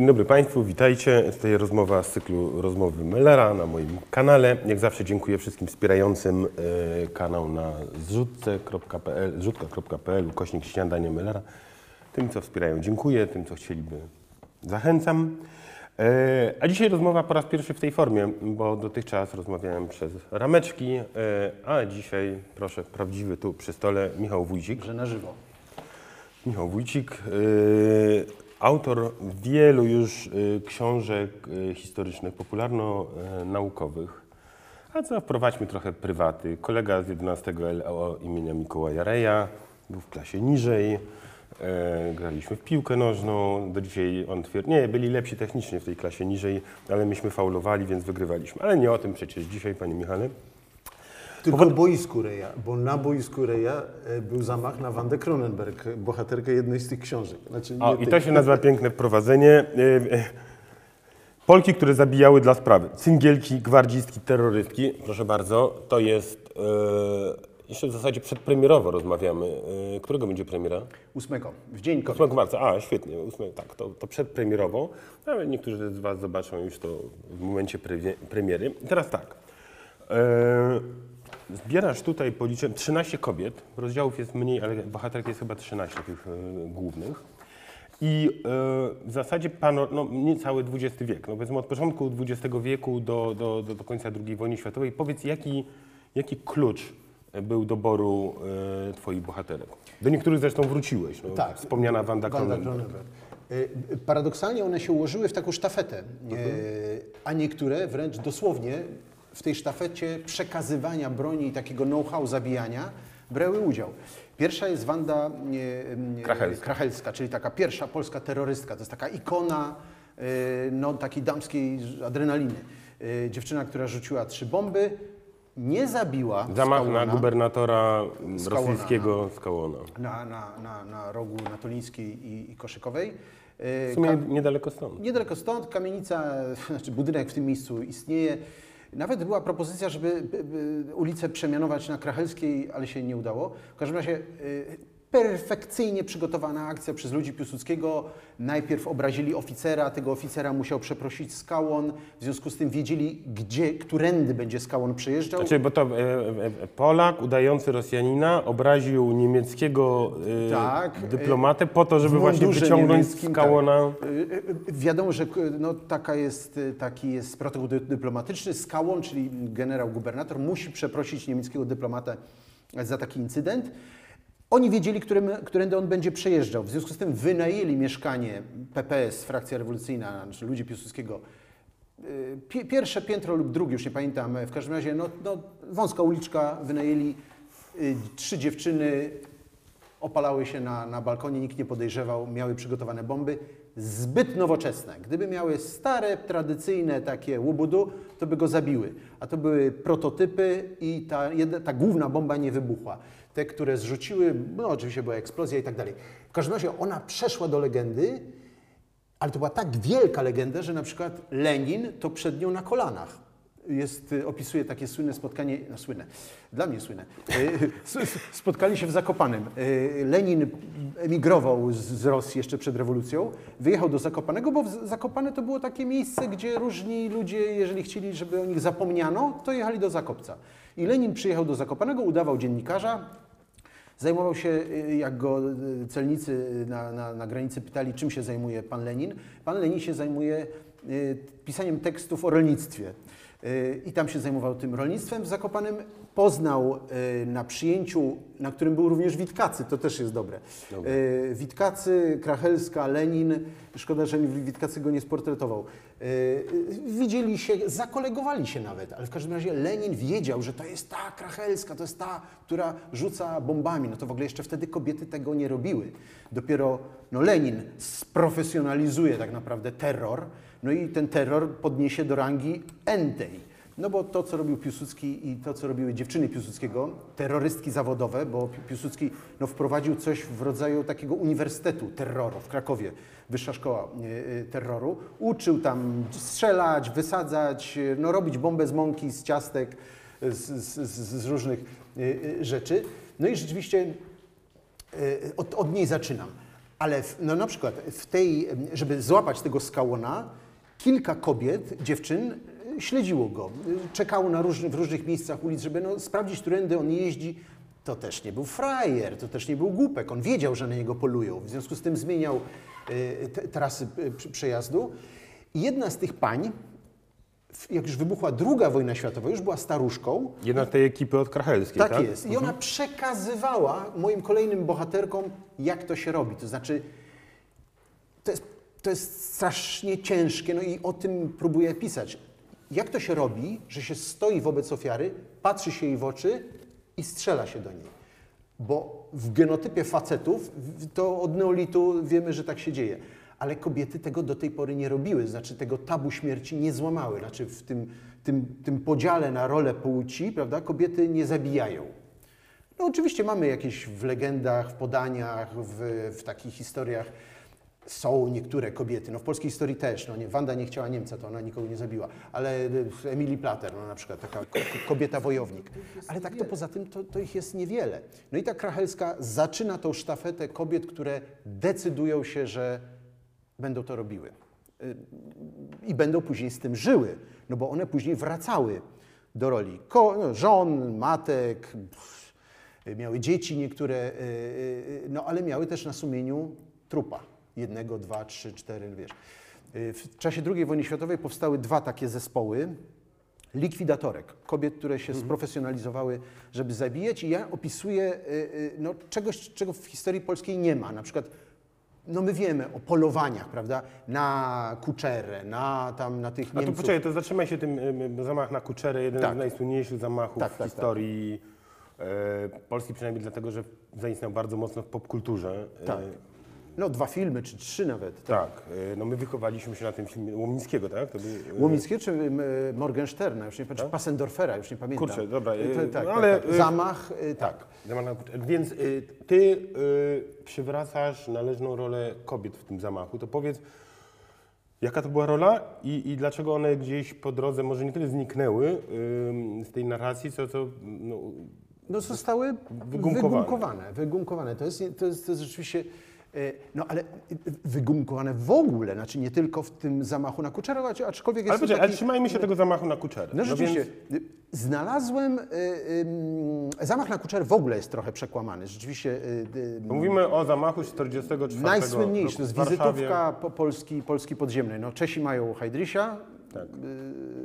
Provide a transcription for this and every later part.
Dzień dobry Państwu, witajcie. Tutaj rozmowa z cyklu Rozmowy Mellera na moim kanale. Jak zawsze dziękuję wszystkim wspierającym e, kanał na zrzutce.pl, zrzutka.pl, ukośnik śniadanie Mellera. Tym, co wspierają, dziękuję. Tym, co chcieliby, zachęcam. E, A dzisiaj rozmowa po raz pierwszy w tej formie, bo dotychczas rozmawiałem przez rameczki, e, a dzisiaj, proszę, prawdziwy tu przy stole Michał Wójcik. że na żywo. Michał Wójcik, autor wielu już y, książek y, historycznych, popularno-naukowych. A co, wprowadźmy trochę prywaty. Kolega z 11 LO imienia Mikołaja Reja, był w klasie niżej, e, graliśmy w piłkę nożną. Do dzisiaj on twierdzi, nie, byli lepsi technicznie w tej klasie niżej, ale myśmy faulowali, więc wygrywaliśmy. Ale nie o tym przecież dzisiaj, panie Michale. Tylko boisku Reja, bo na boisku Reja e, był zamach na Wandę Kronenberg, bohaterkę jednej z tych książek. Znaczy nie O, i tej. to się nazywa piękne wprowadzenie. Y, y, Polki, które zabijały dla sprawy. Cyngielki, gwardzistki, terrorystki. Proszę bardzo, to jest... y, jeszcze w zasadzie przedpremierowo rozmawiamy. Którego będzie premiera? Ósmego, w dzień kobiet. 8 marca. A, świetnie. 8, tak, to, to przedpremierowo. Ale niektórzy z Was zobaczą już to w momencie prewie- premiery. I teraz tak. E, zbierasz tutaj, policzę, 13 kobiet. Rozdziałów jest mniej, ale bohaterek jest chyba 13 tych e, głównych. I e, w zasadzie pano, no, niecały XX wiek. No, powiedzmy od początku XX wieku do, do, do, do końca II wojny światowej. Powiedz, jaki, jaki klucz był doboru e, Twoich bohaterek? Do niektórych zresztą wróciłeś. No, Tak. Wspomniana Wanda. E, Paradoksalnie one się ułożyły w taką sztafetę, e, a niektóre wręcz dosłownie w tej sztafecie przekazywania broni i takiego know-how zabijania brały udział. Pierwsza jest Wanda e, e, Krachelska. Krachelska, czyli taka pierwsza polska terrorystka. To jest taka ikona e, no, takiej damskiej adrenaliny. E, Dziewczyna, która rzuciła trzy bomby, nie zabiła Zamach na gubernatora Skałona, rosyjskiego Skałona. na, na, na, na rogu Natolińskiej i, i Koszykowej. W sumie Ka- niedaleko stąd. niedaleko stąd kamienica, znaczy budynek w tym miejscu istnieje. Nawet była propozycja, żeby by, by ulicę przemianować na Krachelskiej, ale się nie udało. W każdym razie e, perfekcyjnie przygotowana akcja przez ludzi Piłsudskiego. Najpierw obrazili oficera, tego oficera musiał przeprosić Skałon. W związku z tym wiedzieli, gdzie, którędy będzie Skałon przejeżdżał. Znaczy, bo to e, e, Polak udający Rosjanina obraził niemieckiego e, Tak, dyplomatę po to, żeby właśnie wyciągnąć Skałona. Tak. Y, Wiadomo, że no, taka jest, taki jest protokół dy- dyplomatyczny. Skałon, czyli generał gubernator, musi przeprosić niemieckiego dyplomatę za taki incydent. Oni wiedzieli, którym, którędy on będzie przejeżdżał. W związku z tym wynajęli mieszkanie PPS, frakcja rewolucyjna, znaczy ludzi Piłsudskiego. Y, pi- Pierwsze piętro lub drugie, już nie pamiętam. W każdym razie no, no, wąska uliczka, wynajęli y, trzy dziewczyny, opalały się na, na balkonie, nikt nie podejrzewał, miały przygotowane bomby. Zbyt nowoczesne. Gdyby miały stare, tradycyjne takie łubudu, to by go zabiły. A to były prototypy i ta, jedna, ta główna bomba nie wybuchła. Te, które zrzuciły, no oczywiście była eksplozja i tak dalej. W każdym razie ona przeszła do legendy, ale to była tak wielka legenda, że na przykład Lenin to przed nią na kolanach. Jest, y, opisuje takie słynne spotkanie, no słynne, dla mnie słynne. Y, Spotkali się w Zakopanem. Y, Lenin emigrował z- Rosji jeszcze przed rewolucją, wyjechał do Zakopanego, bo Zakopane to było takie miejsce, gdzie różni ludzie, jeżeli chcieli, żeby o nich zapomniano, to jechali do Zakopca. I Lenin przyjechał do Zakopanego, udawał dziennikarza, Zajmował się, y, jak go y, celnicy na, na, na granicy pytali, czym się zajmuje pan Lenin. Pan Lenin się zajmuje y, pisaniem tekstów o rolnictwie. Y, I tam się zajmował tym rolnictwem w Zakopanem. Poznał y, na przyjęciu, na którym był również Witkacy, to też jest dobre. Y, Witkacy, Krachelska, Lenin. Szkoda, że Witkacy go nie sportretował. Widzieli się, zakolegowali się nawet, ale w każdym razie Lenin wiedział, że to jest ta Krachelska, to jest ta, która rzuca bombami. No to w ogóle jeszcze wtedy kobiety tego nie robiły. Dopiero no Lenin sprofesjonalizuje tak naprawdę terror, no i ten terror podniesie do rangi entej. No bo to, co robił Piłsudski i to, co robiły dziewczyny Piłsudskiego, terrorystki zawodowe, bo Pi- Piłsudski no, wprowadził coś w rodzaju takiego uniwersytetu terroru w Krakowie, wyższa szkoła y, y, terroru. Uczył tam strzelać, wysadzać, y, no, robić bombę z mąki, z ciastek, z, z, z, różnych rzeczy. No i rzeczywiście od, od niej zaczynam. Ale w, no na przykład w tej, żeby złapać tego skałona, kilka kobiet, dziewczyn y, śledziło go, y, czekało na różny, w różnych miejscach ulic, żeby no, sprawdzić, którędy on jeździ. To też nie był frajer, to też nie był głupek. On wiedział, że na niego polują. W związku z tym zmieniał y, te, trasy y, przejazdu. I jedna z tych pań, jak już wybuchła druga wojna światowa, już była staruszką, Jedna z tej ekipy od Krachelskiej, tak, tak? jest. I ona przekazywała moim kolejnym bohaterkom, jak to się robi. To znaczy, to jest, strasznie ciężkie, no i o tym próbuję pisać. Jak to się robi, że się stoi wobec ofiary, patrzy się jej w oczy i strzela się do niej? Bo w genotypie facetów to od neolitu wiemy, że tak się dzieje. Ale kobiety tego do tej pory nie robiły, znaczy tego tabu śmierci nie złamały. Znaczy w tym, tym, tym podziale na rolę płci, prawda, kobiety nie zabijają. No oczywiście mamy jakieś w legendach, w podaniach, w, w takich historiach są niektóre kobiety. No w polskiej historii też. No nie, Wanda nie chciała Niemca, to ona nikogo nie zabiła. Ale y, Emily Plater, no na przykład taka ko- kobieta wojownik. Ale tak to poza tym to, to ich jest niewiele. No i ta Krachelska zaczyna tą sztafetę kobiet, które decydują się, że będą to robiły. Y, I będą później z tym żyły, no bo one później wracały do roli ko- no, żon, matek, pff, miały dzieci niektóre, y, no ale miały też na sumieniu trupa. Jednego, dwa, trzy, cztery, wiesz. Y, W czasie II wojny światowej powstały dwa takie zespoły likwidatorek, kobiet, które się sprofesjonalizowały, żeby zabijać i ja opisuję y, y, no, czegoś, czego w historii polskiej nie ma. Na przykład no my wiemy o polowaniach, prawda, na kuczerę, na tam, na tych A to Niemców. poczekaj, to zatrzymaj się tym zamach na Kuczerę, jeden Tak. z najsłynniejszych zamachów Tak, w tak, historii e, Polski, przynajmniej dlatego, że zaistniał bardzo mocno w popkulturze. E, Tak. No dwa filmy, czy trzy nawet. Tak, e, no my wychowaliśmy się na tym filmie Łomińskiego, tak? To był, Łomickie czy m, Morgensterna, już nie pamiętam, czy Passendorfera, już nie pamiętam. Kurczę, dobra, Y, y, to- tak, no tak, ale, tak. y, Zamach, y, tak. Kuczerę. Więc y, ty y, przywracasz należną rolę kobiet w tym zamachu, to powiedz, jaka to była rola i, i dlaczego one gdzieś po drodze może nie tyle zniknęły y, z tej narracji, co, co no, No zostały Wygumkowane. wygumkowane. Wygumkowane. To jest, to jest, to jest rzeczywiście, no ale wygumkowane w ogóle, znaczy nie tylko w tym zamachu na Kuczera, acz- aczkolwiek Ale jest to poczekaj, taki... ale trzymajmy się tego zamachu na Kuczerę. No rzeczywiście, więc- y, znalazłem, y, y, zamach na Kuczer w ogóle jest trochę przekłamany. Rzeczywiście y, mówimy o zamachu z 44 najsłynniejszy, to roku jest wizytówka po Polski, Polski podziemnej. No, Czesi mają Heidricha, Tak.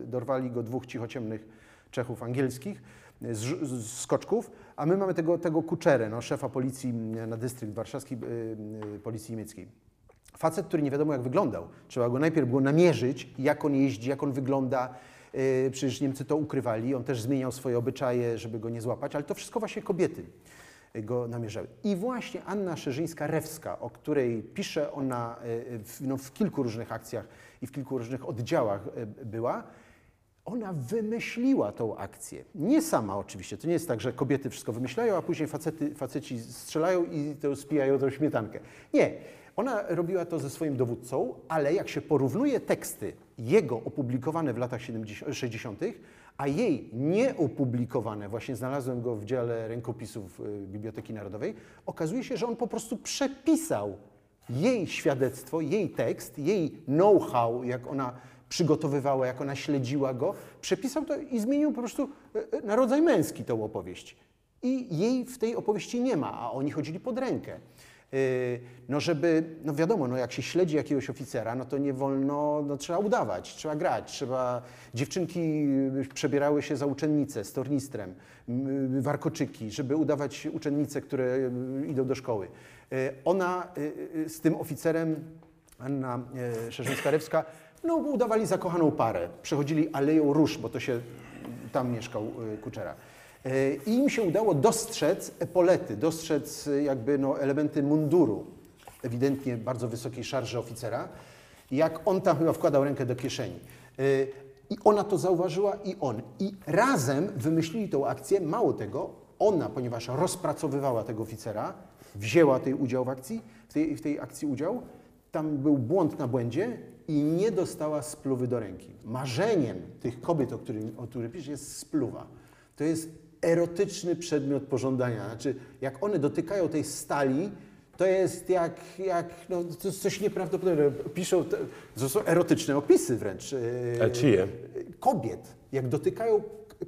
dorwali go dwóch cichociemnych Czechów angielskich z, z, skoczków, a my mamy tego, tego Kuczerę, no, szefa policji y, na dystrykt warszawski y, y, policji niemieckiej. Facet, który nie wiadomo jak wyglądał. Trzeba go najpierw było namierzyć, jak on jeździ, jak on wygląda. Yy, Przecież Niemcy to ukrywali. On też zmieniał swoje obyczaje, żeby go nie złapać, ale to wszystko właśnie kobiety go namierzały. I właśnie Anna Szerzyńska-Rewska, o której pisze ona w, no, w kilku różnych akcjach i w kilku różnych oddziałach była, ona wymyśliła tą akcję. Nie sama oczywiście. To nie jest tak, że kobiety wszystko wymyślają, a później facety, faceci strzelają i to spijają tą śmietankę. Nie. Ona robiła to ze swoim dowódcą, ale jak się porównuje teksty jego opublikowane w latach 70, 60., a jej nieopublikowane, właśnie znalazłem go w dziale rękopisów y, Biblioteki Narodowej, okazuje się, że on po prostu przepisał jej świadectwo, jej tekst, jej know-how, jak ona przygotowywała, jak ona śledziła go, przepisał to i zmienił po prostu e, e, na rodzaj męski tą opowieść. I jej w tej opowieści nie ma, a oni chodzili pod rękę. E, No żeby, no wiadomo, no jak się śledzi jakiegoś oficera, no to nie wolno, no trzeba udawać, trzeba grać, trzeba... Dziewczynki przebierały się za uczennice z tornistrem, warkoczyki, żeby udawać uczennice, które idą do szkoły. Ona z tym oficerem, Anna Szerzyńska-Rewska, no udawali zakochaną parę. Przechodzili Aleją Róż, bo to się tam mieszkał y, Kuczera. E, I im się udało dostrzec epolety, dostrzec y, jakby no, elementy munduru, ewidentnie bardzo wysokiej szarży oficera, jak on tam chyba wkładał rękę do kieszeni. I ona to zauważyła i on. I razem wymyślili tą akcję. Mało tego, ona, ponieważ rozpracowywała tego oficera, wzięła tej udział w akcji, w tej, w tej akcji udział, tam był błąd na błędzie i nie dostała spluwy do ręki. Marzeniem tych kobiet, o których, o których pisze, jest spluwa. To jest erotyczny przedmiot pożądania. Znaczy, jak one dotykają tej stali, To jest jak, jak no, to jest coś nieprawdopodobnego. Piszą, to, to są erotyczne opisy wręcz. e, A czyje? Kobiet, jak dotykają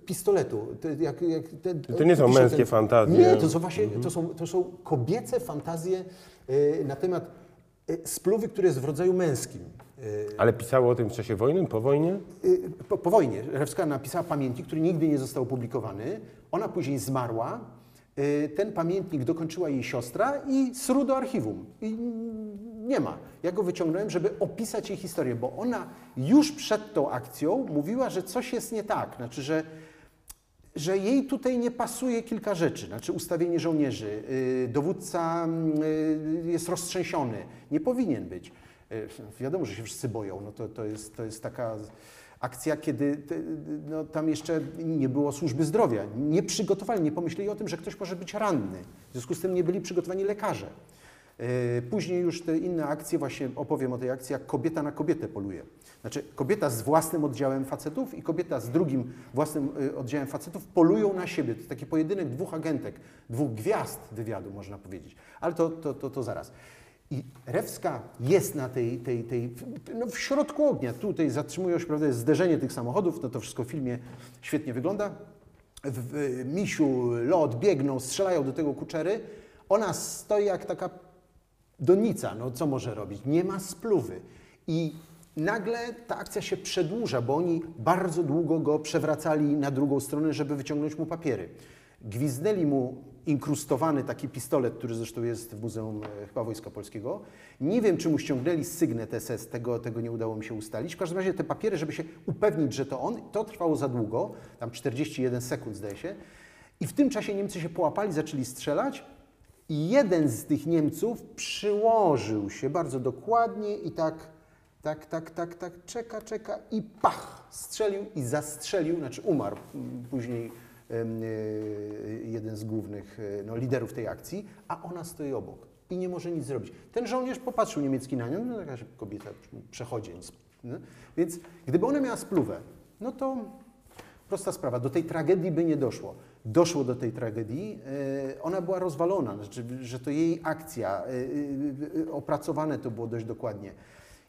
pistoletu. To, jak, jak ten, To nie są męskie fantazje. Nie, to są właśnie to są, to są kobiece fantazje e, na temat e, spluwy, które jest w rodzaju męskim. E, Ale pisało o tym w czasie wojny, po wojnie? Y, Po, po wojnie Rewska napisała pamiętnik, który nigdy nie został opublikowany. Ona później zmarła. Y, Ten pamiętnik dokończyła jej siostra i sru do archiwum. I nie ma. Ja go wyciągnąłem, żeby opisać jej historię, bo ona już przed tą akcją mówiła, że coś jest nie tak. Znaczy, że że jej tutaj nie pasuje kilka rzeczy, znaczy ustawienie żołnierzy, y, dowódca mm, y, jest roztrzęsiony, nie powinien być. Y, Wiadomo, że się wszyscy boją, no to, to, jest, to jest taka akcja, kiedy no, tam jeszcze nie było służby zdrowia, nie przygotowali, nie pomyśleli o tym, że ktoś może być ranny, w związku z tym nie byli przygotowani lekarze. E, Później już te inne akcje, właśnie opowiem o tej akcji, jak kobieta na kobietę poluje. Znaczy kobieta z własnym oddziałem facetów i kobieta z drugim własnym y, oddziałem facetów polują na siebie. To taki pojedynek dwóch agentek, dwóch gwiazd wywiadu, można powiedzieć. Ale to, to, to, to zaraz. I Rewska jest na tej, tej, tej no w środku ognia. Tutaj zatrzymują się, prawda, zderzenie tych samochodów, no to wszystko w filmie świetnie wygląda. W, w, misiu, lot, biegną, strzelają do tego kuczery. Ona stoi jak taka donica, no co może robić? Nie ma spluwy. I nagle ta akcja się przedłuża, bo oni bardzo długo go przewracali na drugą stronę, żeby wyciągnąć mu papiery. Gwizdnęli mu inkrustowany taki pistolet, który zresztą jest w Muzeum e, chyba Wojska Polskiego. Nie wiem, czy mu ściągnęli sygnet SS, tego, tego nie udało mi się ustalić. W każdym razie te papiery, żeby się upewnić, że to on, to trwało za długo, tam 41 sekund zdaje się. I w tym czasie Niemcy się połapali, zaczęli strzelać, i jeden z tych Niemców przyłożył się bardzo dokładnie i tak, tak, tak, tak, tak, czeka, czeka i pach, strzelił i zastrzelił, znaczy umarł później jeden z głównych e, no, liderów tej akcji, a ona stoi obok i nie może nic zrobić. Ten żołnierz popatrzył niemiecki na nią, no jakaś kobieta, przechodzień. No. Więc gdyby ona miała spluwę, no to Prosta sprawa, do tej tragedii by nie doszło. Doszło do tej tragedii, e, ona była rozwalona, znaczy, że to jej akcja, e, e, e, opracowane to było dość dokładnie.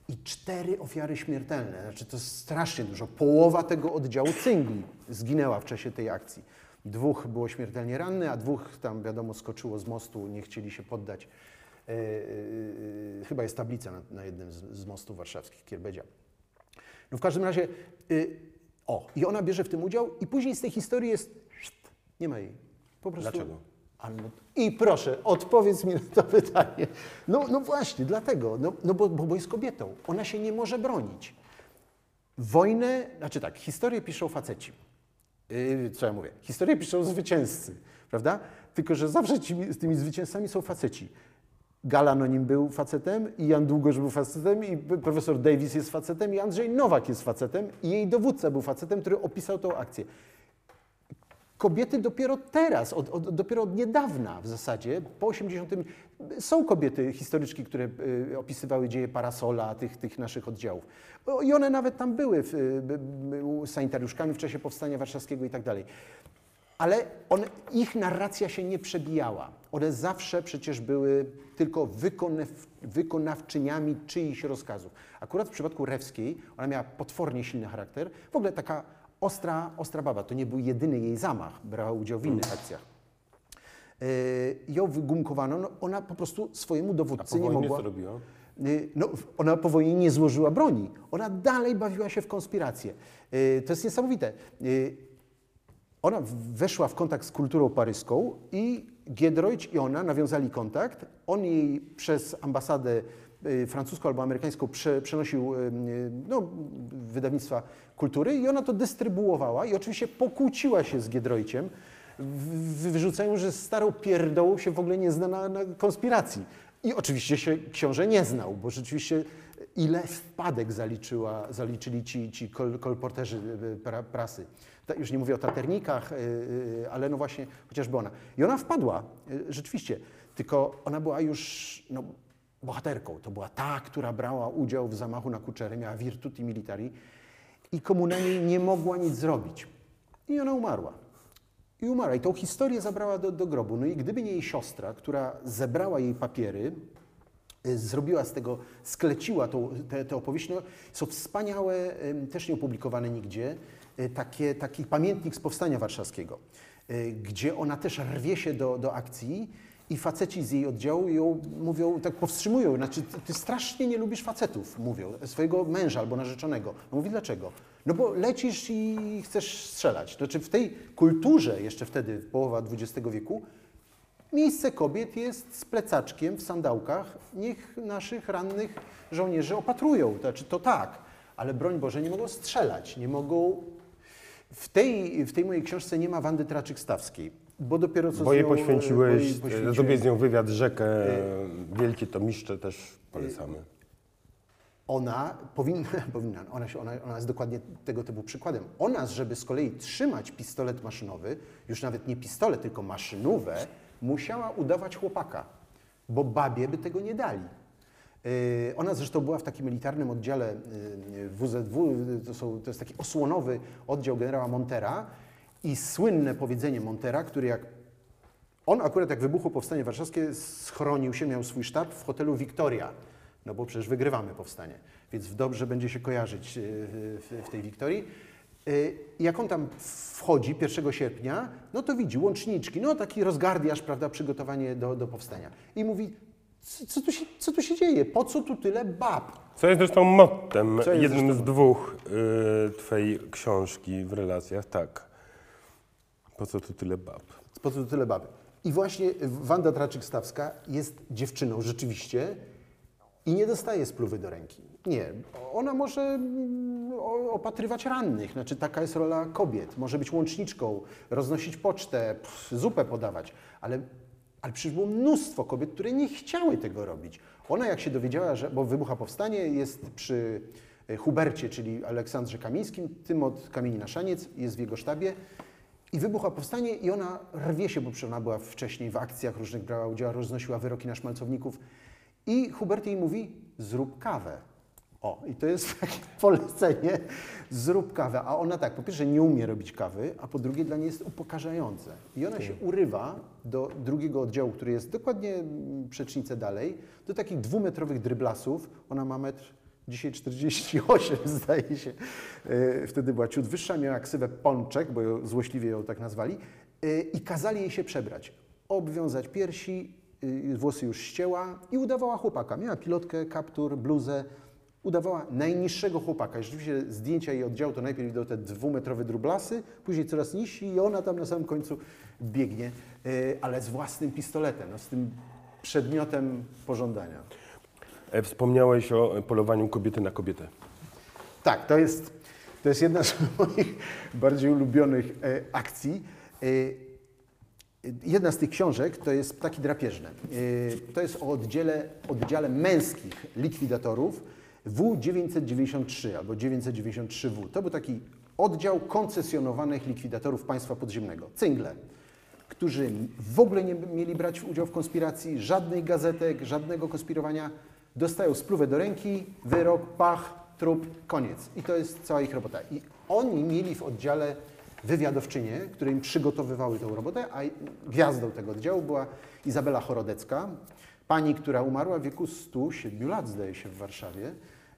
I cztery ofiary śmiertelne, znaczy to strasznie dużo. Połowa tego oddziału cyngli zginęła w czasie tej akcji. Dwóch było śmiertelnie rannych, a dwóch tam wiadomo skoczyło z mostu, nie chcieli się poddać. E, e, chyba jest tablica na, na jednym z, z mostów warszawskich, Kierbedzia. No w każdym razie, y, o, i ona bierze w tym udział i później z tej historii jest, nie ma jej. Po prostu. Dlaczego? I proszę, odpowiedz mi na to pytanie. No, no właśnie, dlatego, no, no bo, bo, bo jest kobietą. Ona się nie może bronić. Wojnę, znaczy tak, historię piszą faceci. Yy, co ja mówię? Historię piszą zwycięzcy, prawda? Tylko, że zawsze ci, z tymi zwycięzcami są faceci. Galanonim był facetem i Jan Długosz był facetem i profesor Davis jest facetem i Andrzej Nowak jest facetem i jej dowódca był facetem, który opisał tą akcję. Kobiety dopiero teraz, od, od, dopiero od niedawna w zasadzie, po 80. Są kobiety, historyczki, które y, opisywały dzieje parasola, tych, tych naszych oddziałów. I one nawet tam były w, sanitariuszkami w czasie Powstania Warszawskiego i tak dalej. Ale ich narracja się nie przebijała. One zawsze przecież były tylko wykonaw, wykonawczyniami czyichś rozkazów. Akurat w przypadku Rewskiej ona miała potwornie silny charakter. W ogóle taka ostra, ostra baba. To nie był jedyny jej zamach. Brała udział w innych akcjach. Yy, ją wygumkowano, no ona po prostu swojemu dowódcy nie mogła... co robiła? Y, No, ona po wojnie nie złożyła broni. Ona dalej bawiła się w konspirację. Y, To jest niesamowite. Y, Ona weszła w kontakt z kulturą paryską i Giedroyć i ona nawiązali kontakt. On jej przez ambasadę francuską albo amerykańską prze, przenosił y, y, no, wydawnictwa kultury i ona to dystrybuowała i oczywiście pokłóciła się z Giedroyciem, wyrzucają, że starą pierdołą się w ogóle nie zna na, na konspiracji. I oczywiście się książę nie znał, bo rzeczywiście ile wpadek zaliczyła, zaliczyli ci, ci kol, kolporterzy y, pra, prasy. Ta, już nie mówię o taternikach, y, y, ale no właśnie chociażby ona. I ona wpadła, y, rzeczywiście, tylko ona była już no, bohaterką. To była ta, która brała udział w zamachu na Kuczery, miała virtuti militari i komuna jej nie mogła nic zrobić. I ona umarła. i umarła. I tą historię zabrała do, do grobu. No i gdyby nie jej siostra, która zebrała jej papiery, y, zrobiła z tego, skleciła tą, te, te opowieści, no, są wspaniałe, też nie opublikowane nigdzie, y, takie, taki pamiętnik z Powstania Warszawskiego, y, gdzie ona też rwie się do, do akcji i faceci z jej oddziału ją mówią, tak powstrzymują, znaczy ty, strasznie nie lubisz facetów, mówią, swojego męża albo narzeczonego. No mówi, dlaczego? No bo lecisz i chcesz strzelać. Znaczy w tej kulturze, jeszcze wtedy, połowa XX wieku, miejsce kobiet jest z plecaczkiem w sandałkach. Niech naszych rannych żołnierzy opatrują. Znaczy to tak, ale broń Boże nie mogą strzelać, nie mogą... W tej, w tej mojej książce nie ma Wandy Traczyk-Stawskiej, bo dopiero co Bo z jej nią, bo poświęciłeś, jej e, poświęciłem. zrobię z nią wywiad Rzekę, Wielkie Tomiszcze też polecamy. Ona powinna, powinna ona, się, ona, ona jest dokładnie tego typu przykładem. Ona, żeby z kolei trzymać pistolet maszynowy, już nawet nie pistolet, tylko maszynówę, musiała udawać chłopaka, bo babie by tego nie dali. Yy, Ona zresztą była w takim militarnym oddziale WZW, to, są, to jest taki osłonowy oddział generała Montera i słynne powiedzenie Montera, który jak on akurat jak wybuchło Powstanie Warszawskie, schronił się, miał swój sztab w hotelu Victoria, no bo przecież wygrywamy powstanie, więc dobrze będzie się kojarzyć yy, w, tej Wiktorii. Jak on tam wchodzi 1 sierpnia, no to widzi łączniczki, no taki rozgardiasz, prawda, przygotowanie do, do powstania. I mówi, co, co, tu się, co tu się dzieje, po co tu tyle bab? Co jest zresztą mottem, Co jest jednym zresztą z dwóch y, Twojej książki w relacjach, tak. Po co tu tyle bab? Po co tu tyle baby? I właśnie Wanda Traczyk-Stawska jest dziewczyną rzeczywiście i nie dostaje spluwy do ręki. Nie, ona może mm, o- opatrywać rannych, znaczy taka jest rola kobiet. Może być łączniczką, roznosić pocztę, pff, zupę podawać, ale, ale przecież było mnóstwo kobiet, które nie chciały tego robić. Ona jak się dowiedziała, że, bo wybucha powstanie, jest przy e, Hubercie, czyli Aleksandrze Kamińskim, tym od Kamieni na Szaniec, jest w jego sztabie, i wybucha powstanie i ona rwie się, bo przecież ona była wcześniej w akcjach różnych, brała udział, roznosiła wyroki na szmalcowników. I Hubert jej mówi, zrób kawę. O, i to jest takie polecenie, zrób kawę. A ona tak, po pierwsze nie umie robić kawy, a po drugie dla niej jest upokarzające. I ona się urywa do drugiego oddziału, który jest dokładnie mm, przecznicę dalej, do takich dwumetrowych dryblasów. Ona ma metr Dzisiaj 48 zdaje się. E, Wtedy była ciut wyższa, miała ksywę Pączek, bo ją, złośliwie ją tak nazwali. E, I kazali jej się przebrać. Obwiązać piersi, y, włosy już ścięła i udawała chłopaka. Miała pilotkę, kaptur, bluzę. Udawała najniższego chłopaka. I Rzeczywiście zdjęcia jej oddziału to najpierw idą te dwumetrowe drublasy, później coraz niżsi i ona tam na samym końcu biegnie, e, ale z własnym pistoletem, no, z tym przedmiotem pożądania. E, Wspomniałeś o polowaniu kobiety na kobietę. Tak, to jest, to jest jedna z moich bardziej ulubionych e, akcji. Jedna z tych książek to jest Ptaki drapieżne. To jest o oddziale, oddziale męskich likwidatorów W993 albo 993W. To był taki oddział koncesjonowanych likwidatorów państwa podziemnego, cyngle, którzy w ogóle nie mieli brać udziału w konspiracji, żadnych gazetek, żadnego konspirowania. Dostają spluwę do ręki, wyrok, pach, trup, koniec. I to jest cała ich robota. I oni mieli w oddziale wywiadowczynię, które im przygotowywały tę robotę, a gwiazdą tego oddziału była Izabela Chorodecka, pani, która umarła w wieku 107 lat, zdaje się, w Warszawie.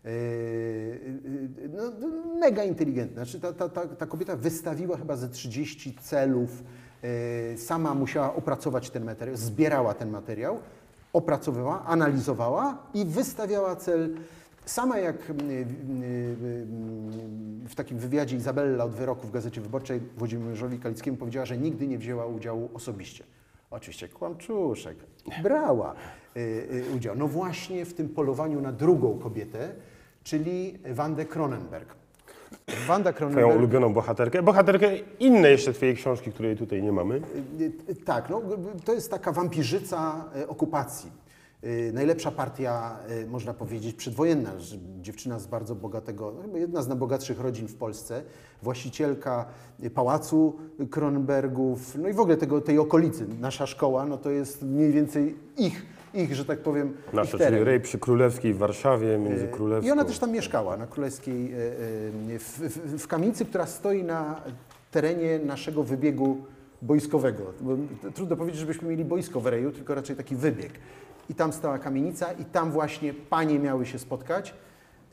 Yy, yy, No, no, mega inteligentna. Znaczy, ta, ta, ta, ta kobieta wystawiła chyba ze 30 celów. Yy, Sama musiała opracować ten materiał, zbierała ten materiał, opracowywała, analizowała i wystawiała cel. Sama jak yy, yy, yy, w takim wywiadzie Izabella od wyroku w Gazecie Wyborczej Włodzimierzowi Kalickiemu powiedziała, że nigdy nie wzięła udziału osobiście. Oczywiście kłamczuszek. Brała y, y, udział. No właśnie w tym polowaniu na drugą kobietę, czyli Wandę Cronenberg. Wanda Twoją Cronenberg... ulubioną bohaterkę. Bohaterkę innej jeszcze Twojej książki, której tutaj nie mamy. Y, Tak, no, to jest taka wampirzyca okupacji. Y, Najlepsza partia, y, można powiedzieć, przedwojenna. że Dziewczyna z bardzo bogatego, no, jedna z najbogatszych rodzin w Polsce, właścicielka y, pałacu Kronbergów, no i w ogóle tego, tej okolicy. Nasza szkoła, no to jest mniej więcej ich, ich że tak powiem, Nasza, ich czyli rej przy Królewskiej w Warszawie, między Królewską. I ona też tam mieszkała, na Królewskiej, w, w, w kamienicy, która stoi na terenie naszego wybiegu boiskowego. Bo trudno powiedzieć, żebyśmy mieli boisko w Reju, tylko raczej taki wybieg. I tam stała kamienica i tam właśnie panie miały się spotkać.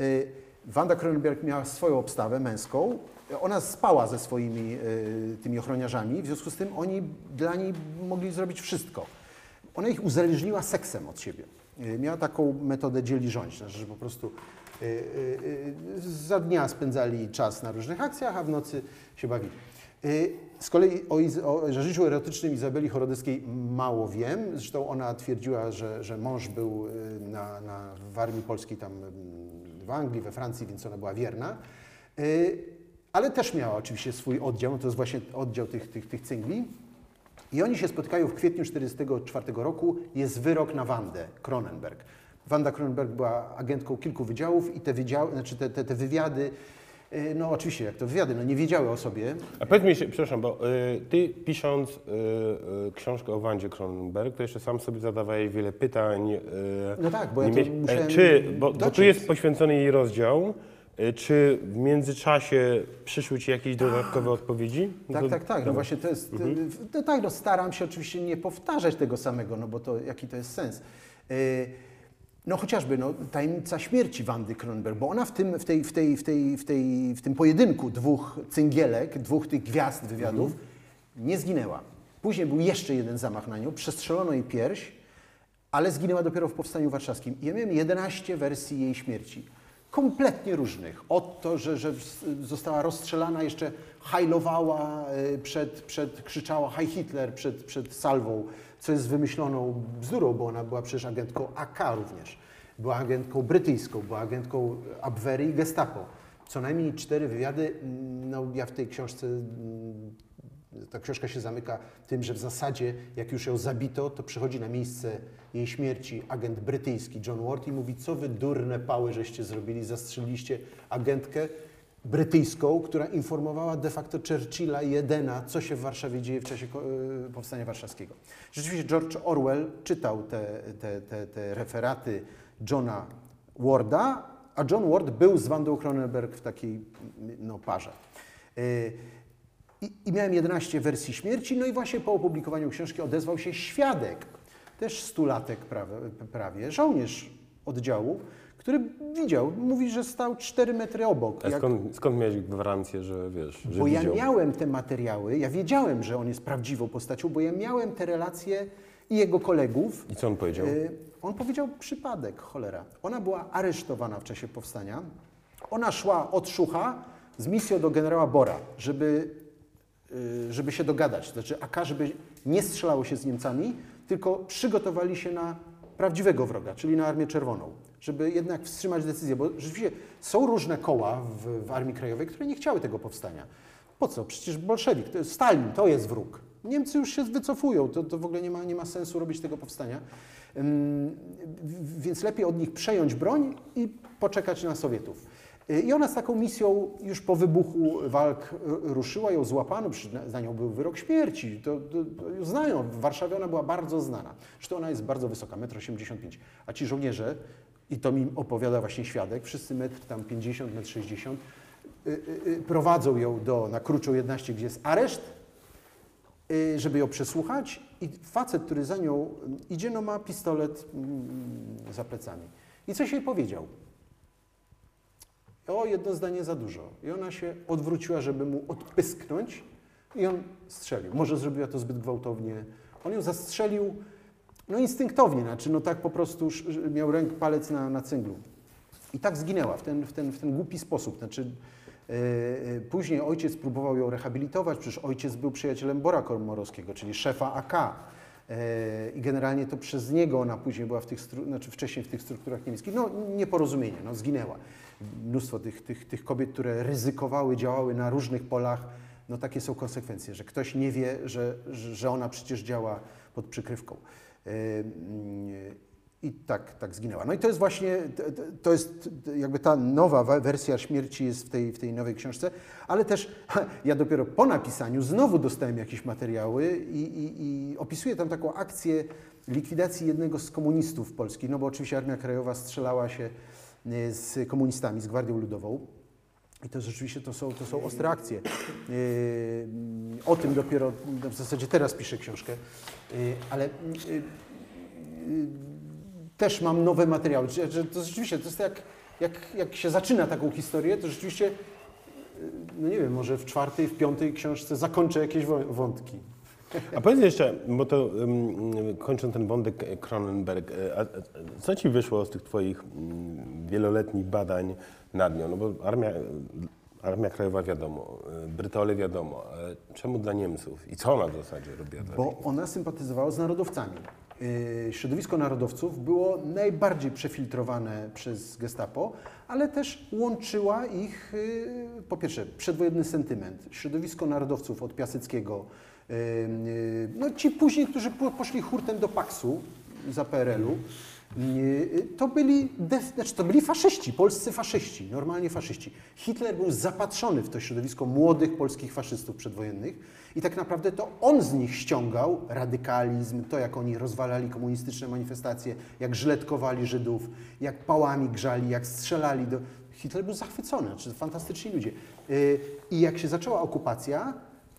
Y, Wanda Kronenberg miała swoją obstawę męską. Ona spała ze swoimi y, tymi ochroniarzami, w związku z tym oni dla niej mogli zrobić wszystko. Ona ich uzależniła seksem od siebie. Y, Miała taką metodę dzieli rządź, znaczy, że po prostu za dnia spędzali czas na różnych akcjach, a w nocy się bawili. Z kolei o, o życiu erotycznym Izabeli Chorodeckiej mało wiem. Zresztą ona twierdziła, że, że mąż był y, na, na, w armii polskiej tam mm, w Anglii, we Francji, więc ona była wierna. Y, Ale też miała oczywiście swój oddział, no to jest właśnie oddział tych, tych, tych cyngli. I oni się spotkają w kwietniu 1944 roku. Jest wyrok na Wandę Kronenberg. Wanda Kronenberg była agentką kilku wydziałów i te, wydziały, znaczy te, te, te wywiady, no oczywiście jak to wywiady, no nie wiedziały o sobie. A powiedz mi, się, przepraszam, bo y, ty pisząc y, y, książkę o Wandzie Kronenberg, to jeszcze sam sobie zadawałeś wiele pytań. Y, No tak, bo ja to mieć- musiałem czy, bo, bo tu jest poświęcony jej rozdział, y, czy w międzyczasie przyszły ci jakieś dodatkowe odpowiedzi? Tak, tak, tak. No właśnie to jest. No tak, no staram się oczywiście nie powtarzać tego samego, no bo to jaki to jest sens. No chociażby no, tajemnica śmierci Wandy Kronenberg, bo ona w tym, w tej, w tej, w tej, w tej, w tym pojedynku dwóch cyngielek, dwóch tych gwiazd wywiadów, nie zginęła. Później był jeszcze jeden zamach na nią, przestrzelono jej pierś, ale zginęła dopiero w Powstaniu Warszawskim. I ja miałem 11 wersji jej śmierci. Kompletnie różnych. Od to, że, że została rozstrzelana, jeszcze hajlowała y, przed, przed krzyczała Haj Hitler przed, przed salwą, co jest wymyśloną bzdurą, bo ona była przecież agentką AK również. Była agentką brytyjską, była agentką Abwehry i Gestapo. Co najmniej cztery wywiady. mm, No, ja w tej książce mm, ta książka się zamyka tym, że w zasadzie jak już ją zabito, to przychodzi na miejsce jej śmierci agent brytyjski John Ward i mówi, co wy durne pały żeście zrobili, zastrzeliliście agentkę brytyjską, która informowała de facto Churchilla i Edena, co się w Warszawie dzieje w czasie y, Powstania Warszawskiego. Rzeczywiście George Orwell czytał te, te, te, te referaty Johna Warda, a John Ward był z Wandą Cronenberg w takiej no, parze. Y, i, I miałem 11 wersji śmierci, no i właśnie po opublikowaniu książki odezwał się świadek, też stulatek prawie, prawie żołnierz oddziału, który widział, mówi, że stał 4 metry obok. A Jak- skąd, skąd miałeś gwarancję, że wiesz, że bo ja widział? miałem te materiały, ja wiedziałem, że on jest prawdziwą postacią, bo ja miałem te relacje i jego kolegów. I co on powiedział? Y, On powiedział przypadek, cholera. Ona była aresztowana w czasie powstania. Ona szła od Szucha z misją do generała Bora, żeby, y, żeby się dogadać. Znaczy AK, żeby nie strzelało się z Niemcami, tylko przygotowali się na prawdziwego wroga, czyli na Armię Czerwoną. Żeby jednak wstrzymać decyzję, bo rzeczywiście są różne koła w, w Armii Krajowej, które nie chciały tego powstania. Po co? Przecież bolszewik, to Stalin, to jest wróg. Niemcy już się wycofują, to, to w ogóle nie ma, nie ma sensu robić tego powstania. Ym, Więc lepiej od nich przejąć broń i poczekać na Sowietów. Y, I ona z taką misją już po wybuchu walk ruszyła, ją złapano, za nią był wyrok śmierci, to, to, to ją znają. W Warszawie ona była bardzo znana. Zresztą ona jest bardzo wysoka, 1,85 m. A ci żołnierze, i to mi opowiada właśnie świadek, wszyscy metr tam 50, 1,60 m, y, y, y, prowadzą ją do, na Kruczą 11, gdzie jest areszt, żeby ją przesłuchać i facet, który za nią idzie, no ma pistolet mm, za plecami. I coś jej powiedział. O, jedno zdanie za dużo. I ona się odwróciła, żeby mu odpysknąć i on strzelił. Może zrobiła to zbyt gwałtownie. On ją zastrzelił, no instynktownie, znaczy no tak po prostu miał ręk, palec na, na cynglu. I tak zginęła w ten, w ten, w ten głupi sposób. Znaczy, e, później ojciec próbował ją rehabilitować, przecież ojciec był przyjacielem Bora Komorowskiego, czyli szefa AK. E, I generalnie to przez niego ona później była w tych, znaczy wcześniej w tych strukturach niemieckich. No nieporozumienie, no zginęła. Mnóstwo tych, tych, tych kobiet, które ryzykowały, działały na różnych polach, no takie są konsekwencje, że ktoś nie wie, że że ona przecież działa pod przykrywką. E, i tak, tak zginęła. No i to jest właśnie, to jest jakby ta nowa wa- wersja śmierci jest w tej, w tej nowej książce, ale też ja dopiero po napisaniu znowu dostałem jakieś materiały i, i, i opisuję tam taką akcję likwidacji jednego z komunistów polskich, no bo oczywiście Armia Krajowa strzelała się y, z komunistami, z Gwardią Ludową. I to rzeczywiście to są, to są ostre akcje. Yy, o tym dopiero w zasadzie teraz piszę książkę, Yy, ale yy, też mam nowe materiały. To rzeczywiście to jest jak, jak, jak się zaczyna taką historię, to rzeczywiście, no nie wiem, może w czwartej, w piątej książce zakończę jakieś wątki. A powiedz jeszcze, bo to um, kończąc ten wątek Cronenberg, e, a, a, co ci wyszło z tych twoich mm, wieloletnich badań nad nią? No bo armia, armia krajowa wiadomo, e, Brytole wiadomo, ale czemu dla Niemców? I co ona w zasadzie robiła Bo ona sympatyzowała z narodowcami. Yy, Środowisko narodowców było najbardziej przefiltrowane przez gestapo, ale też łączyła ich, yy, po pierwsze, przedwojenny sentyment. Środowisko narodowców od Piaseckiego, no ci później, którzy po- poszli hurtem do Paksu za PRL-u, yy, to byli, znaczy to byli faszyści, polscy faszyści, normalnie faszyści. Hitler był zapatrzony w to środowisko młodych polskich faszystów przedwojennych i tak naprawdę to on z nich ściągał radykalizm, to jak oni rozwalali komunistyczne manifestacje, jak żletkowali Żydów, jak pałami grzali, jak strzelali do... Hitler był zachwycony, znaczy fantastyczni ludzie. I jak się zaczęła okupacja,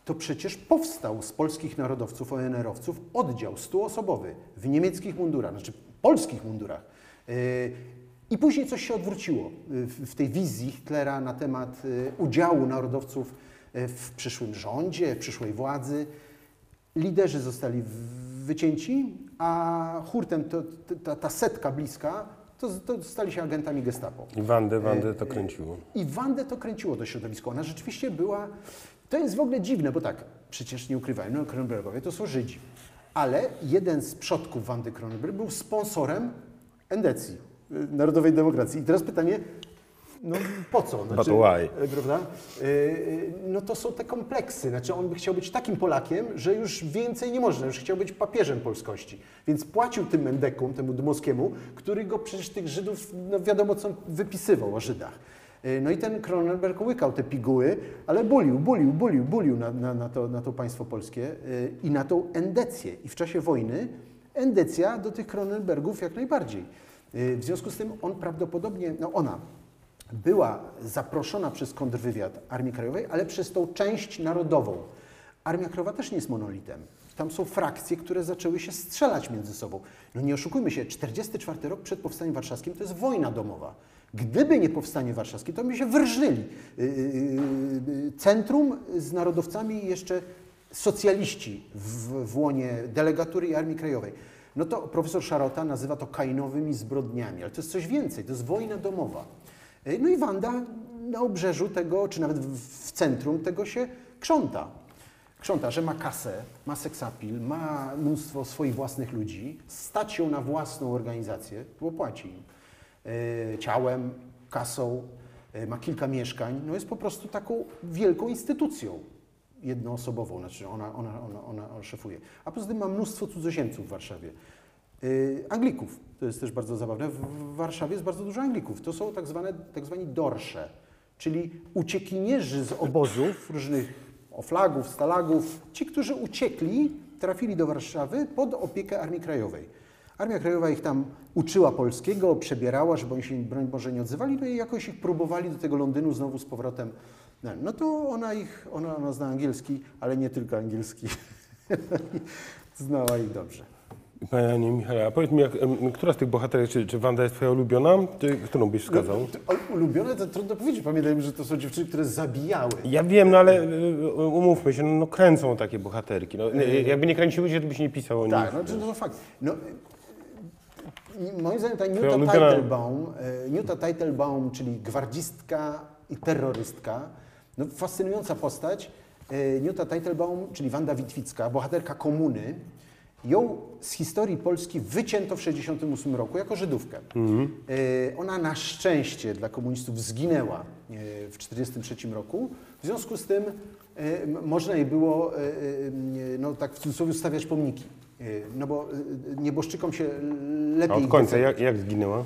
to przecież powstał z polskich narodowców, ONR-owców oddział stuosobowy w niemieckich mundurach, znaczy polskich mundurach. Yy, I później coś się odwróciło yy, w tej wizji Hitlera na temat yy, udziału narodowców w przyszłym rządzie, w przyszłej władzy. Liderzy zostali wycięci, a hurtem to, ta, ta setka bliska to, to stali się agentami gestapo. I Wandę, Wandę to kręciło. I Wandę to kręciło to środowisko. Ona rzeczywiście była. To jest w ogóle dziwne, bo tak, przecież nie ukrywajmy, no Kronenbergowie to są Żydzi. Ale jeden z przodków Wandy Kronenberg był sponsorem endecji, y, Narodowej Demokracji. I teraz pytanie, no po co? Why? e, Prawda? Y, y, No to są te kompleksy. Znaczy on by chciał być takim Polakiem, że już więcej nie można, już chciał być papieżem polskości. Więc płacił tym Mendekom, temu Dmowskiemu, który go przecież tych Żydów, no wiadomo co wypisywał o Żydach. Y, No i ten Kronenberg łykał te piguły, ale bulił, bulił, bulił, bulił na, na, na, to, na to państwo polskie y, i na tą endecję. I w czasie wojny endecja do tych Kronenbergów jak najbardziej. Y, W związku z tym on prawdopodobnie, no ona była zaproszona przez kontrwywiad Armii Krajowej, ale przez tą część narodową. Armia Krajowa też nie jest monolitem. Tam są frakcje, które zaczęły się strzelać między sobą. No nie oszukujmy się, 44 rok przed Powstaniem Warszawskim to jest wojna domowa. Gdyby nie Powstanie Warszawskie, to by się wyrżyli. Yy, yy, yy, Centrum z narodowcami i jeszcze socjaliści w, w łonie delegatury i Armii Krajowej. No to profesor Szarota nazywa to kainowymi zbrodniami, ale to jest coś więcej, to jest wojna domowa. No i Wanda na obrzeżu tego, czy nawet w centrum tego się krząta. Krząta, że ma kasę, ma seksapil, ma mnóstwo swoich własnych ludzi, stać się na własną organizację, bo płaci im ciałem, kasą, e, ma kilka mieszkań, no jest po prostu taką wielką instytucją jednoosobową, znaczy ona, ona, ona, ona szefuje. A poza tym ma mnóstwo cudzoziemców w Warszawie. Y, Anglików, to jest też bardzo zabawne. W Warszawie jest bardzo dużo Anglików. To są tak, zwane, tak zwani dorsze, czyli uciekinierzy z obozów różnych oflagów, stalagów. Ci, którzy uciekli, trafili do Warszawy pod opiekę Armii Krajowej. Armia Krajowa ich tam uczyła polskiego, przebierała, żeby oni się, broń Boże, nie odzywali, no i jakoś ich próbowali do tego Londynu znowu z powrotem. No, no to ona ich, ona, ona zna angielski, ale nie tylko angielski. Znała ich dobrze. Panie Michale, a powiedz mi, jak, która z tych bohaterek, czy, czy Wanda jest twoja ulubiona? Czy którą byś wskazał? No, ulubione to trudno powiedzieć. Pamiętajmy, że to są dziewczyny, które zabijały. Ja wiem, no ale y, umówmy się, no, no kręcą takie bohaterki. No, y, jakby nie kręciły się, to byś nie pisał o Tak, nich. no, to, to fakt. No, y, moim zdaniem ta Newta Teitelbaum, y, Newta Teitelbaum, czyli gwardzistka i terrorystka, no, fascynująca postać. Y, Newta Teitelbaum, czyli Wanda Witwicka, bohaterka komuny, ją z historii Polski wycięto w 1968 roku jako Żydówkę. Y, Ona na szczęście dla komunistów zginęła w 1943 roku. W związku z tym można jej było, no tak w cudzysłowie, stawiać pomniki. Y, No bo y, nieboszczykom się A lepiej... od końca, jak, jak zginęła?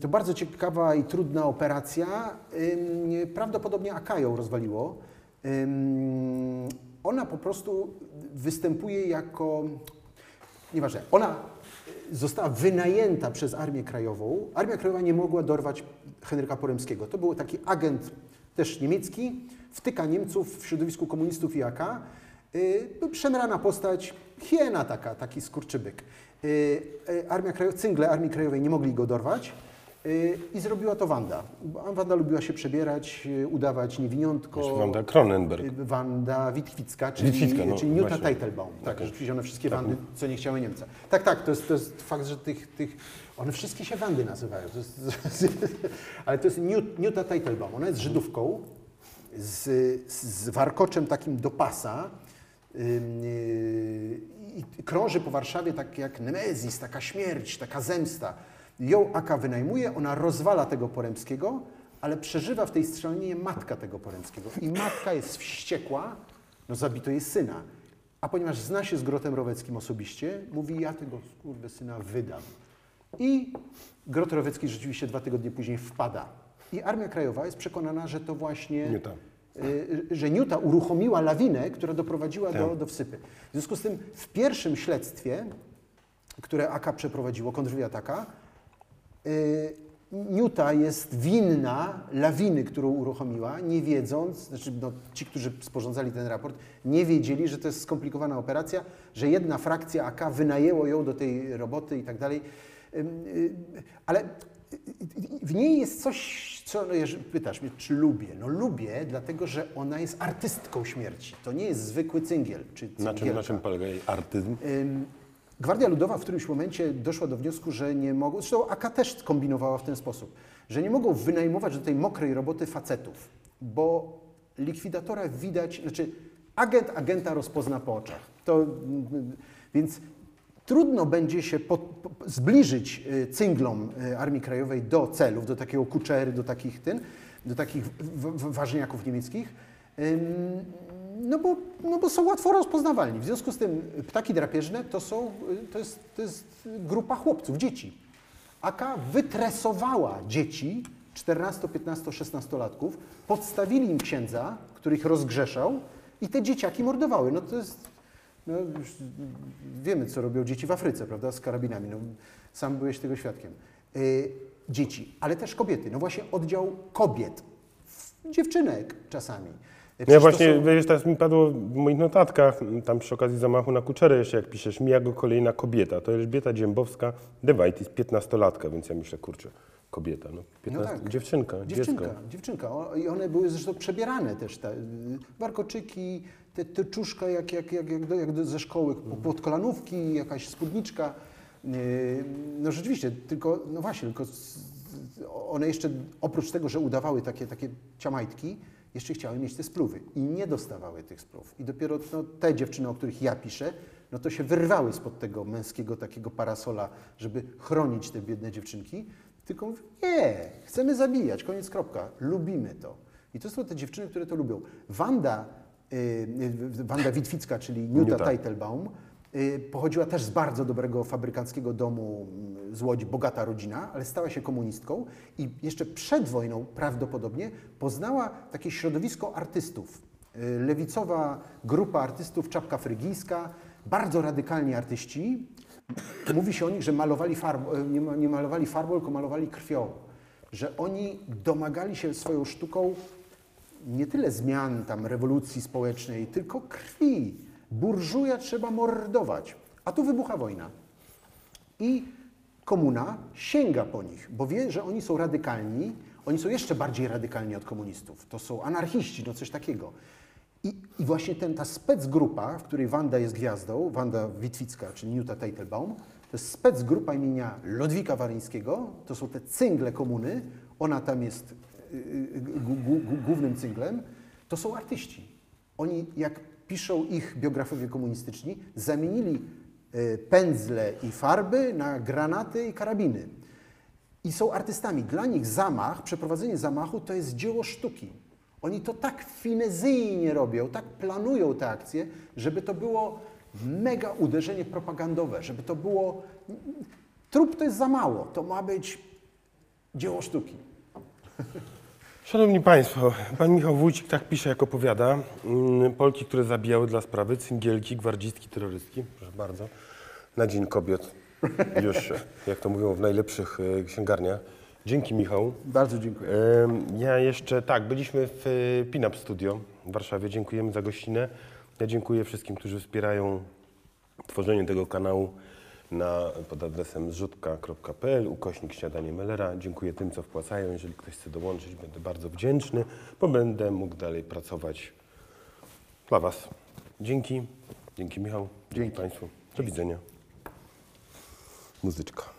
To bardzo ciekawa i trudna operacja. Prawdopodobnie AK ją rozwaliło. Ona po prostu występuje jako. Nieważne. Ona została wynajęta przez Armię Krajową. Armia Krajowa nie mogła dorwać Henryka Poremskiego. To był taki agent też niemiecki, wtyka Niemców w środowisku komunistów i AK. Y, Przemrana postać, hiena taka, taki skurczybyk. Y, y, Armia Krajowa, cyngle Armii Krajowej nie mogli go dorwać y, i zrobiła to Wanda. Wanda lubiła się przebierać, y, udawać niewiniątko. Wanda Kronenberg. Y, Wanda Witwicka, czyli, Witwicka, no, czyli Newta właśnie. Teitelbaum. Tak, rzeczywiście one wszystkie Wandy, co nie chciały Niemca. Tak, tak, to jest, to jest fakt, że tych, tych, one wszystkie się Wandy nazywają. To jest, ale to jest New- Newta Teitelbaum. Ona jest Żydówką z, z warkoczem takim do pasa yy, i krąży po Warszawie tak jak Nemezis, taka śmierć, taka zemsta. Ją Aka wynajmuje, ona rozwala tego Poremskiego, ale przeżywa w tej strzelaninie matka tego Poremskiego. I matka jest wściekła, no zabito jej syna. A ponieważ zna się z Grotem Roweckim osobiście, mówi, ja tego syna wydam. I Grot Rowecki rzeczywiście dwa tygodnie później wpada. I Armia Krajowa jest przekonana, że to właśnie Niuta. y, że Niuta uruchomiła lawinę, która doprowadziła do, Tak. do wsypy. W związku z tym w pierwszym śledztwie, które AK przeprowadziło, kontrwywiataka, y, Niuta jest winna lawiny, którą uruchomiła, nie wiedząc, znaczy no, ci, którzy sporządzali ten raport, nie wiedzieli, że to jest skomplikowana operacja, że jedna frakcja AK wynajęło ją do tej roboty i tak dalej. Y, Ale w niej jest coś, co no, jeżeli pytasz mnie, czy lubię. No lubię, dlatego że ona jest artystką śmierci. To nie jest zwykły cyngiel czy Na czym, na czym polega jej artyzm? Ym, Gwardia Ludowa w którymś momencie doszła do wniosku, że nie mogą, zresztą AK też kombinowała w ten sposób, że nie mogą wynajmować do tej mokrej roboty facetów, bo likwidatora widać, znaczy agent agenta rozpozna po oczach. To, mm, więc trudno będzie się po, po, zbliżyć y, cynglom y, Armii Krajowej do celów, do takiego kuczery, do takich ten, do takich w, ważniaków niemieckich. No bo, no bo są łatwo rozpoznawalni. W związku z tym ptaki drapieżne to, są, y, to, jest, to jest grupa chłopców, dzieci. AK wytresowała dzieci, 14, 15, 16 latków, podstawili im księdza, który ich rozgrzeszał i te dzieciaki mordowały. No to jest, no już wiemy co robią dzieci w Afryce, prawda, z karabinami. No, sam byłeś tego świadkiem. Y, dzieci, ale też kobiety. No właśnie oddział kobiet, dziewczynek czasami. Ja Przecież to właśnie, są- wiesz, teraz mi padło w moich notatkach, tam przy okazji zamachu na Kuczerę jeszcze, jak piszesz, mija go kolejna kobieta. To Elżbieta Dziębowska, Dewajt jest 15-latka, więc ja myślę, kurczę, kobieta, no, 15, tak. dziewczynka, Dziewczynka, dziecko. dziewczynka. O, I one były zresztą przebierane też, te warkoczyki, te teczuszka jak, jak, jak, jak, do, jak do, ze szkoły, Mhm. podkolanówki, jakaś spódniczka. Y, No rzeczywiście, tylko, no właśnie, tylko one jeszcze, oprócz tego, że udawały takie, takie ciamajtki, jeszcze chciały mieć te spluwy i nie dostawały tych spluw. I dopiero no, te dziewczyny, o których ja piszę, no to się wyrwały spod tego męskiego takiego parasola, żeby chronić te biedne dziewczynki, tylko mówią, nie, chcemy zabijać, koniec, kropka, lubimy to. I to są te dziewczyny, które to lubią. Wanda, y, y, Wanda Witwicka, czyli Newta Newta. Teitelbaum, y, pochodziła też z bardzo dobrego fabrykanckiego domu mm, z Łodzi, bogata rodzina, ale stała się komunistką i jeszcze przed wojną prawdopodobnie poznała takie środowisko artystów. Y, Lewicowa grupa artystów, czapka frygijska, bardzo radykalni artyści. Mówi się o nich, że malowali farbą, nie, ma- nie malowali farbą, tylko malowali krwią. Że oni domagali się swoją sztuką nie tyle zmian tam rewolucji społecznej, tylko krwi. Burżuja trzeba mordować. A tu wybucha wojna. I komuna sięga po nich, bo wie, że oni są radykalni, oni są jeszcze bardziej radykalni od komunistów. To są anarchiści, no coś takiego. I, i właśnie ten, ta specgrupa, w której Wanda jest gwiazdą, Wanda Witwicka, czyli Newta Teitelbaum, to jest specgrupa imienia Lodwika Waryńskiego, to są te cyngle komuny, ona tam jest y, y, głównym cynglem, to są artyści. Oni, jak piszą ich biografowie komunistyczni, zamienili y, pędzle i farby na granaty i karabiny. I są artystami. Dla nich zamach, przeprowadzenie zamachu to jest dzieło sztuki. Oni to tak finezyjnie robią, tak planują te akcje, żeby to było mega uderzenie propagandowe, żeby to było... Trup to jest za mało, to ma być dzieło sztuki. Szanowni Państwo, pan Michał Wójcik tak pisze, jak opowiada. Mm, Polki, które zabijały dla sprawy, cyngielki, gwardzistki, terrorystki, proszę bardzo, na Dzień Kobiet, już, jak to mówią w najlepszych e, księgarniach Dzięki Michał. Bardzo dziękuję. Ja jeszcze, tak, byliśmy w e, Pinup Studio w Warszawie. Dziękujemy za gościnę. Ja dziękuję wszystkim, którzy wspierają tworzenie tego kanału na, pod adresem zrzutka.pl, ukośnik śniadanie Mellera. Dziękuję tym, co wpłacają. Jeżeli ktoś chce dołączyć, będę bardzo wdzięczny, bo będę mógł dalej pracować dla Was. Dzięki. Dzięki Michał. Dzięki, Dzięki. Państwu. Do widzenia. Muzyczka.